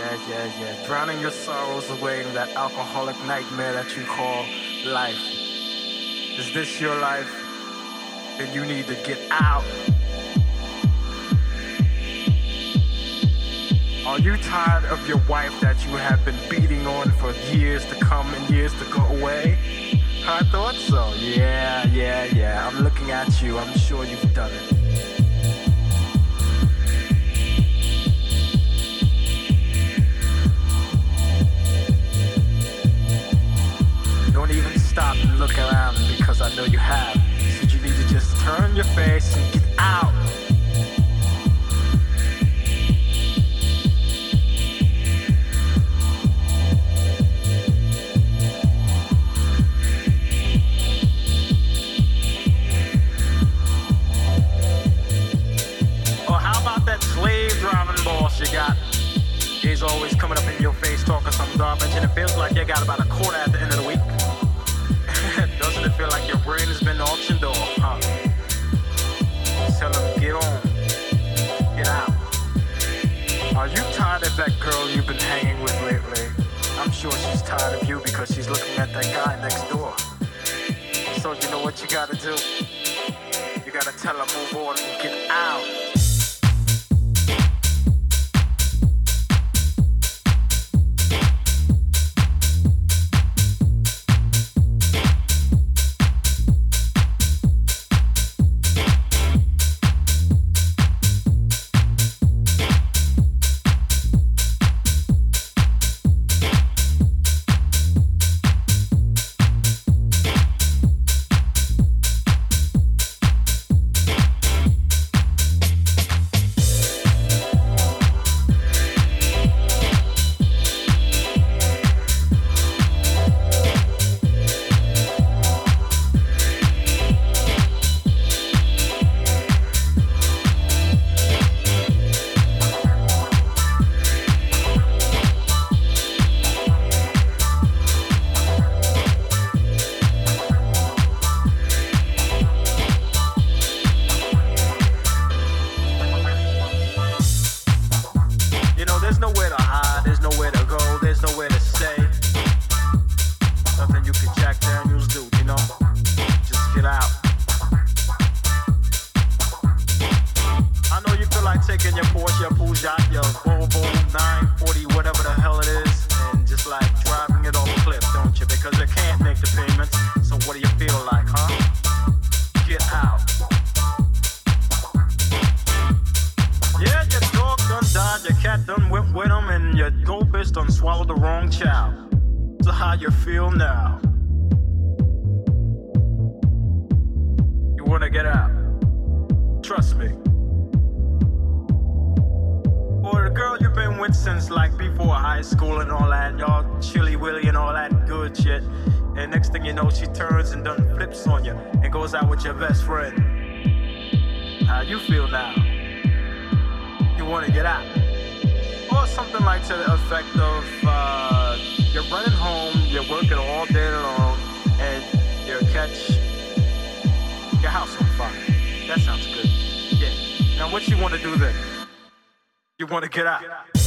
Yeah, yeah, yeah. Drowning your sorrows away in that alcoholic nightmare that you call life. Is this your life? Then you need to get out. Are you tired of your wife that you have been beating on for years to come and years to go away? I thought so. Yeah, yeah, yeah. I'm looking at you. I'm sure you've done it. Stop and look around because I know you have. So you need to just turn your face and get out. How about that slave driving boss you got? He's always coming up in your face talking some garbage, and it feels like you got about a quarter at the end of the week. Doesn't it feel like your brain has been auctioned off, huh? Tell him, get on, get out. Are you tired of that girl you've been hanging with lately? I'm sure she's tired of you because she's looking at that guy next door. So you know what you gotta do? You gotta tell her move on and get out. Like taking your Porsche, your Peugeot, your Volvo 940, whatever the hell it is, and just like driving it off a cliff, don't you? Because you can't make the payments. So what do you feel like, huh? Get out. Yeah, your dog done died, your cat done went with him, and your goldfish done swallowed the wrong child. So how you feel now? You wanna get out? Trust me. Or the girl you've been with since like before high school and all that, y'all chilly willy and all that good shit. And next thing you know, she turns and done flips on you and goes out with your best friend. How you feel now? you want to get out. Or something like to the effect of uh, you're running home, you're working all day long, and you catch your house on fire. That sounds good. Yeah. Now, what you want to do then? You want to get out.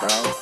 bro.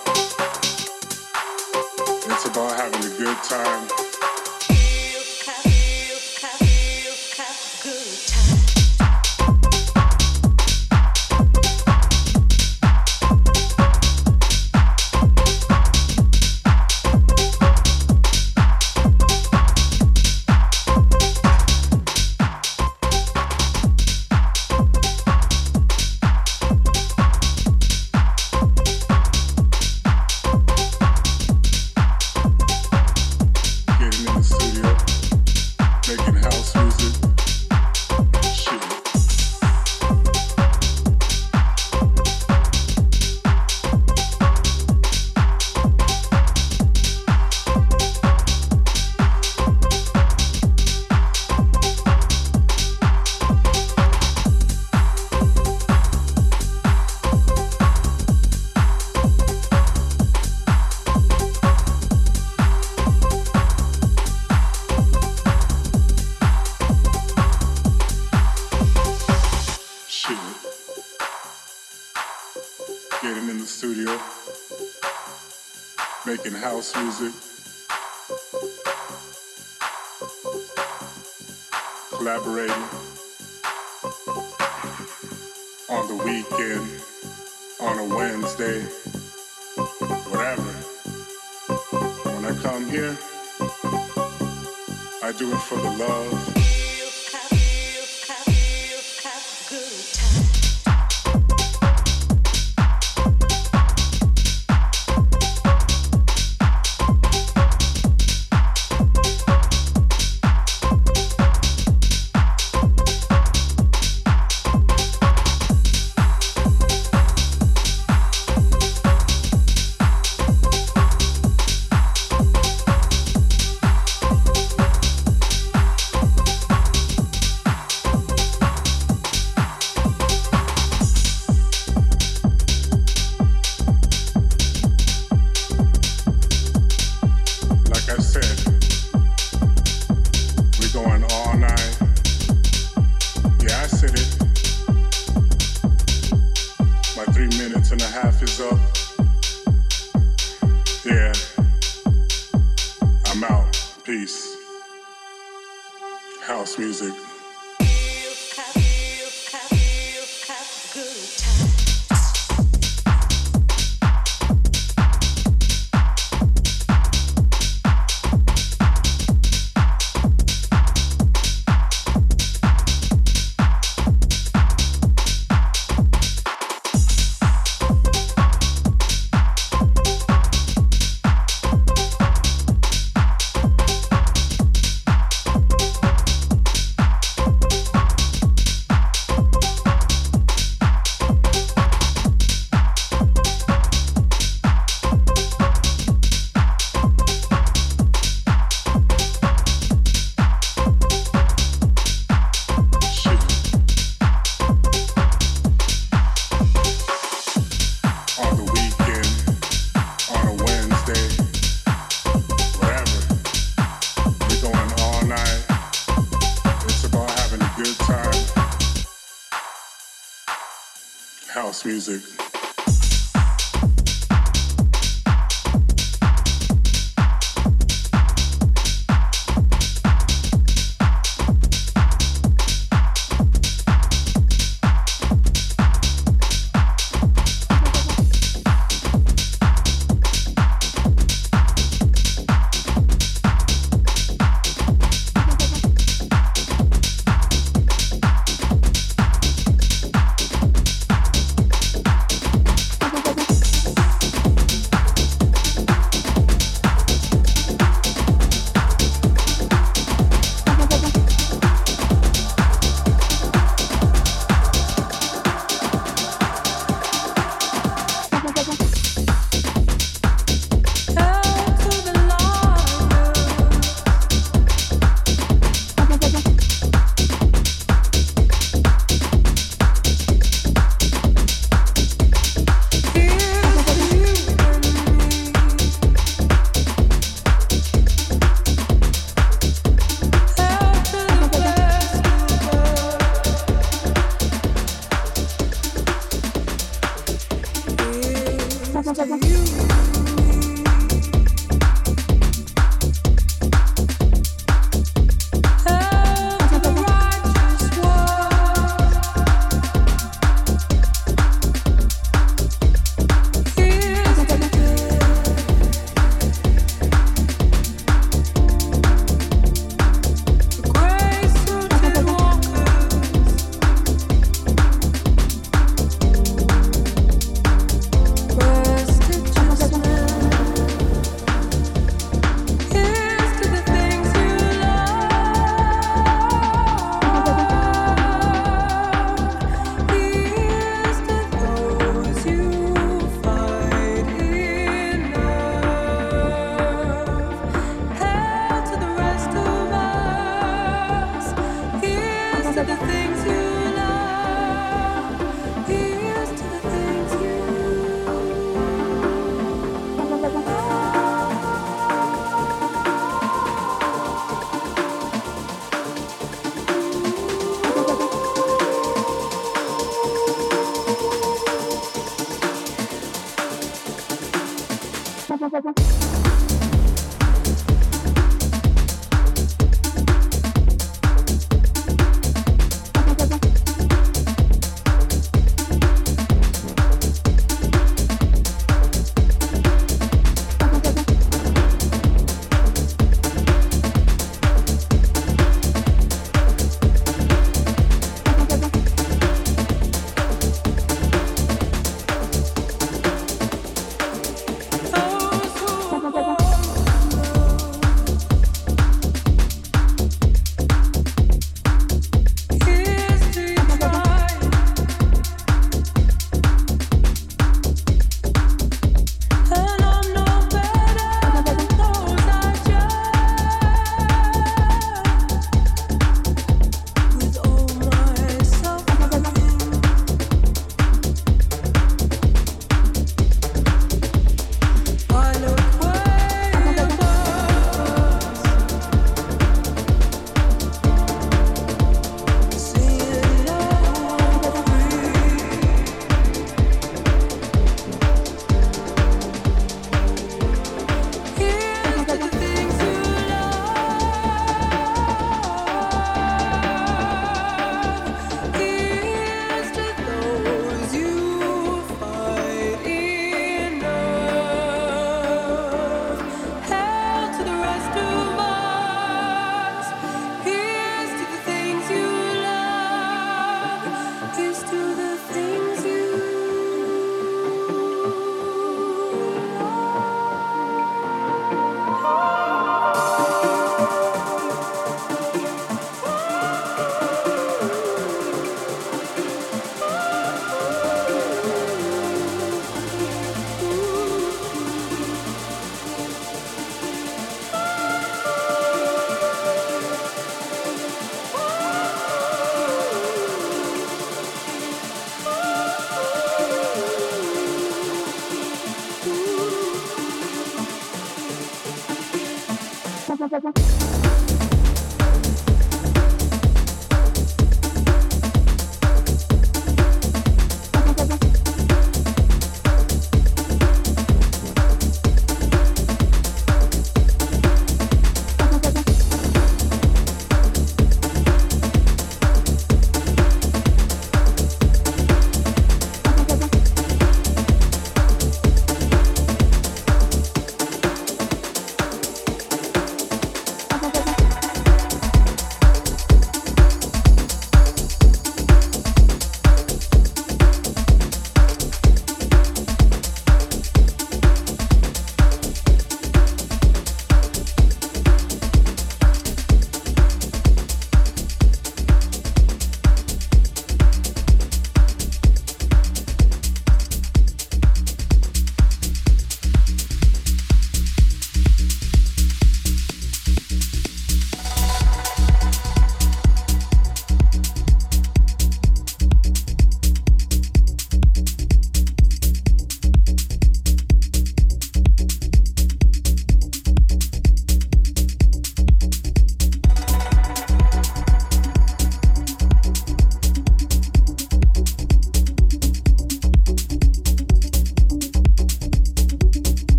second.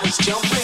bodies jumping.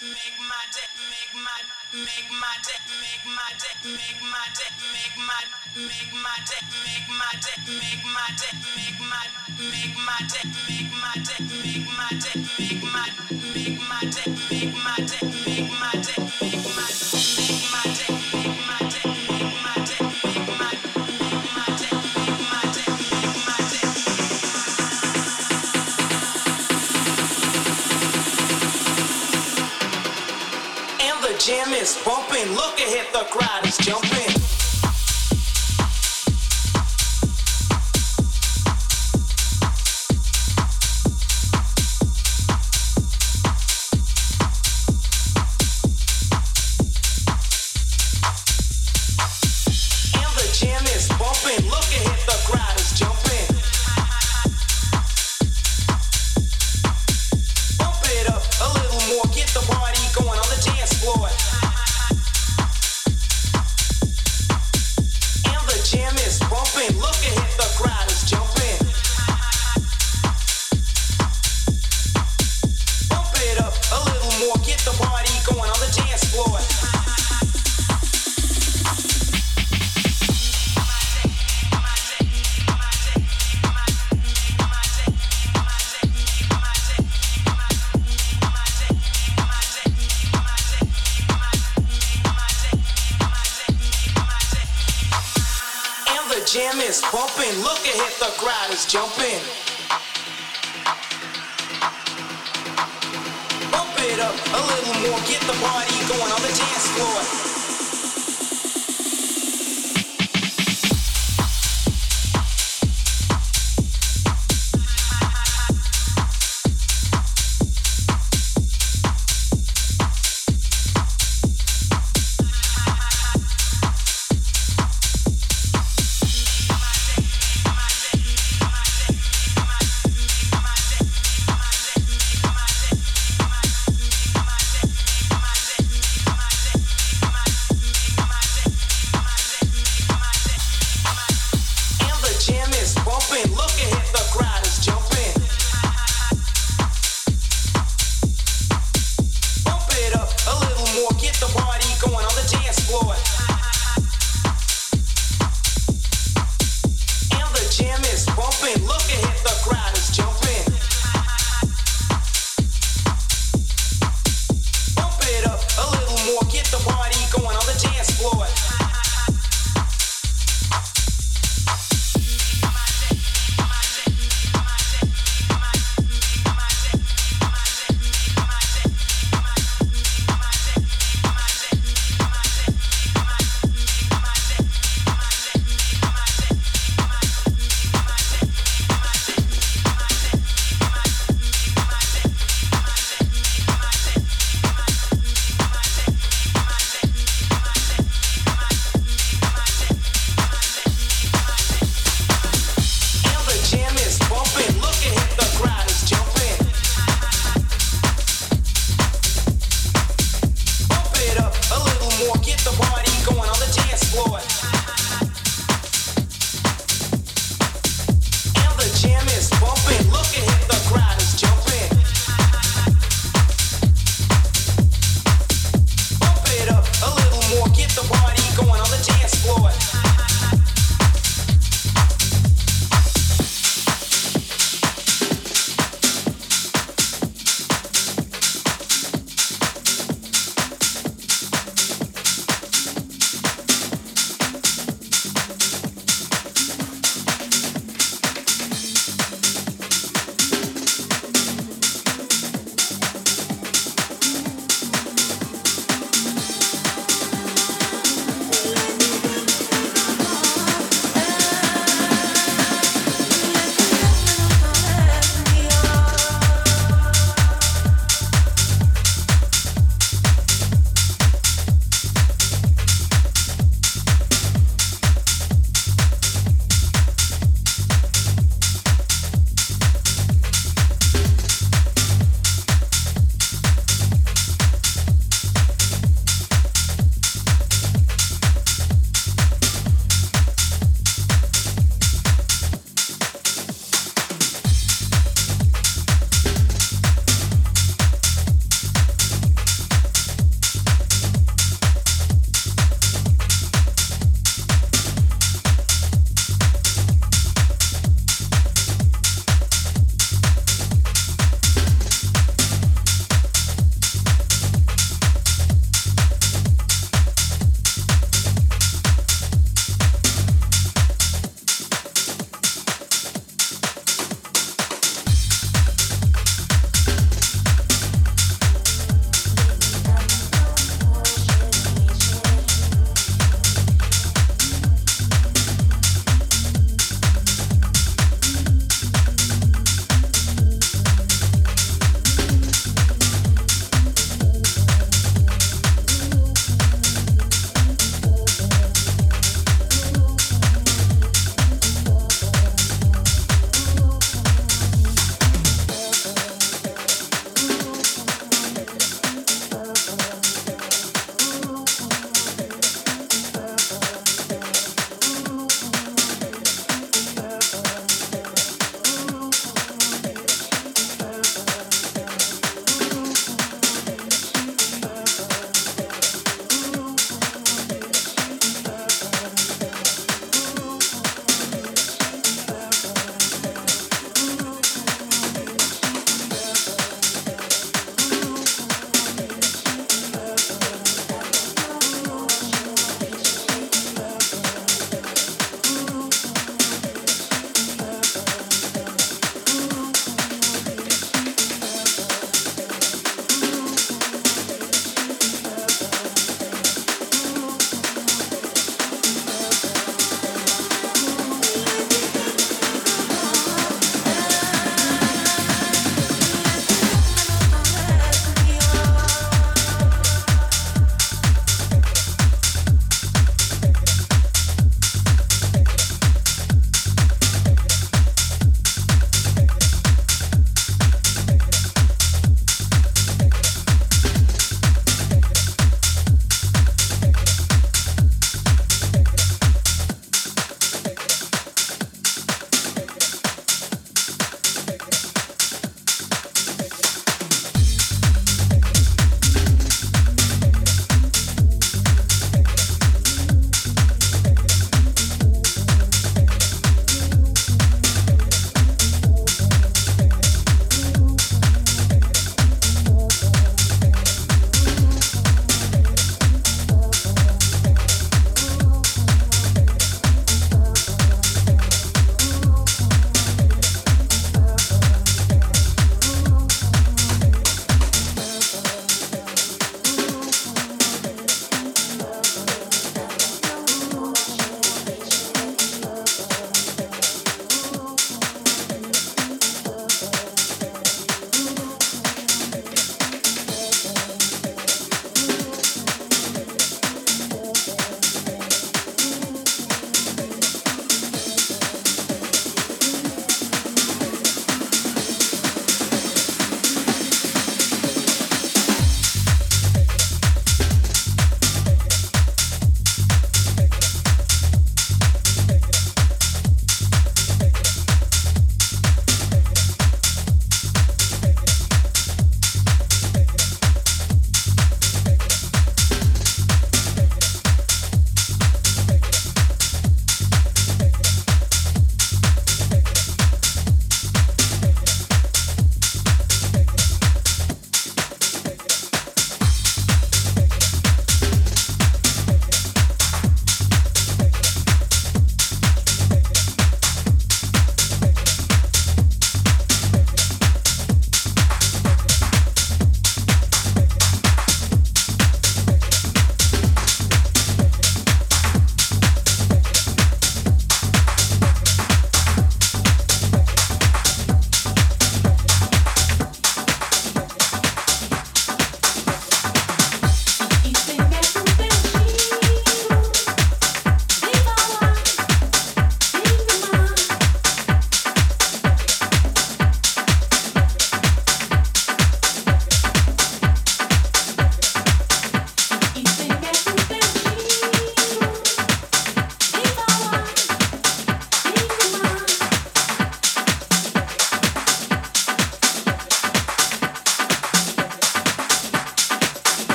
The crowd is jumping. jam is bumping. Look ahead, the crowd is jumping. it up a little more. Get the party going on the dance floor.